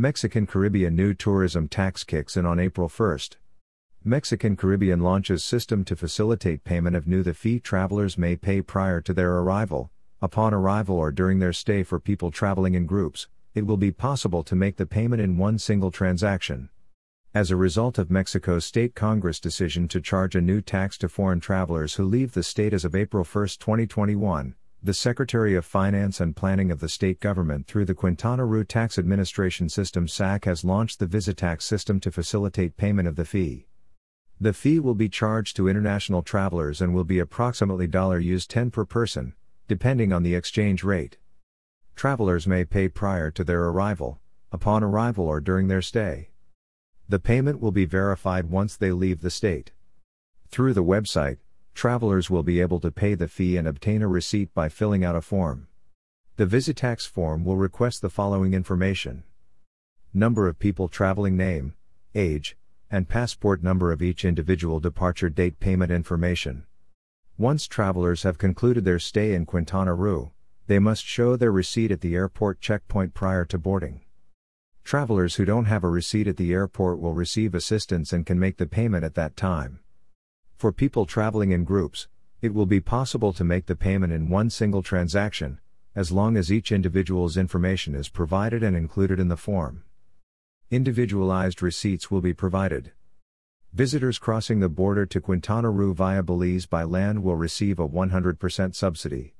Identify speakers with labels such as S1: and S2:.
S1: Mexican Caribbean new tourism tax kicks in on April 1. Mexican Caribbean launches system to facilitate payment of new the fee travelers may pay prior to their arrival, upon arrival or during their stay for people traveling in groups. It will be possible to make the payment in one single transaction. As a result of Mexico's state Congress decision to charge a new tax to foreign travelers who leave the state as of April 1, 2021, the Secretary of Finance and Planning of the state government through the Quintana Roo Tax Administration System SAC has launched the Visitax system to facilitate payment of the fee. The fee will be charged to international travelers and will be approximately $10 per person, depending on the exchange rate. Travelers may pay prior to their arrival, upon arrival or during their stay. The payment will be verified once they leave the state. Through the website, travelers will be able to pay the fee and obtain a receipt by filling out a form. The Visitax form will request the following information Number of people traveling, name, age, and passport number of each individual departure date payment information. Once travelers have concluded their stay in Quintana Roo, they must show their receipt at the airport checkpoint prior to boarding. Travelers who don't have a receipt at the airport will receive assistance and can make the payment at that time. For people traveling in groups, it will be possible to make the payment in one single transaction, as long as each individual's information is provided and included in the form. Individualized receipts will be provided. Visitors crossing the border to Quintana Roo via Belize by land will receive a 100% subsidy.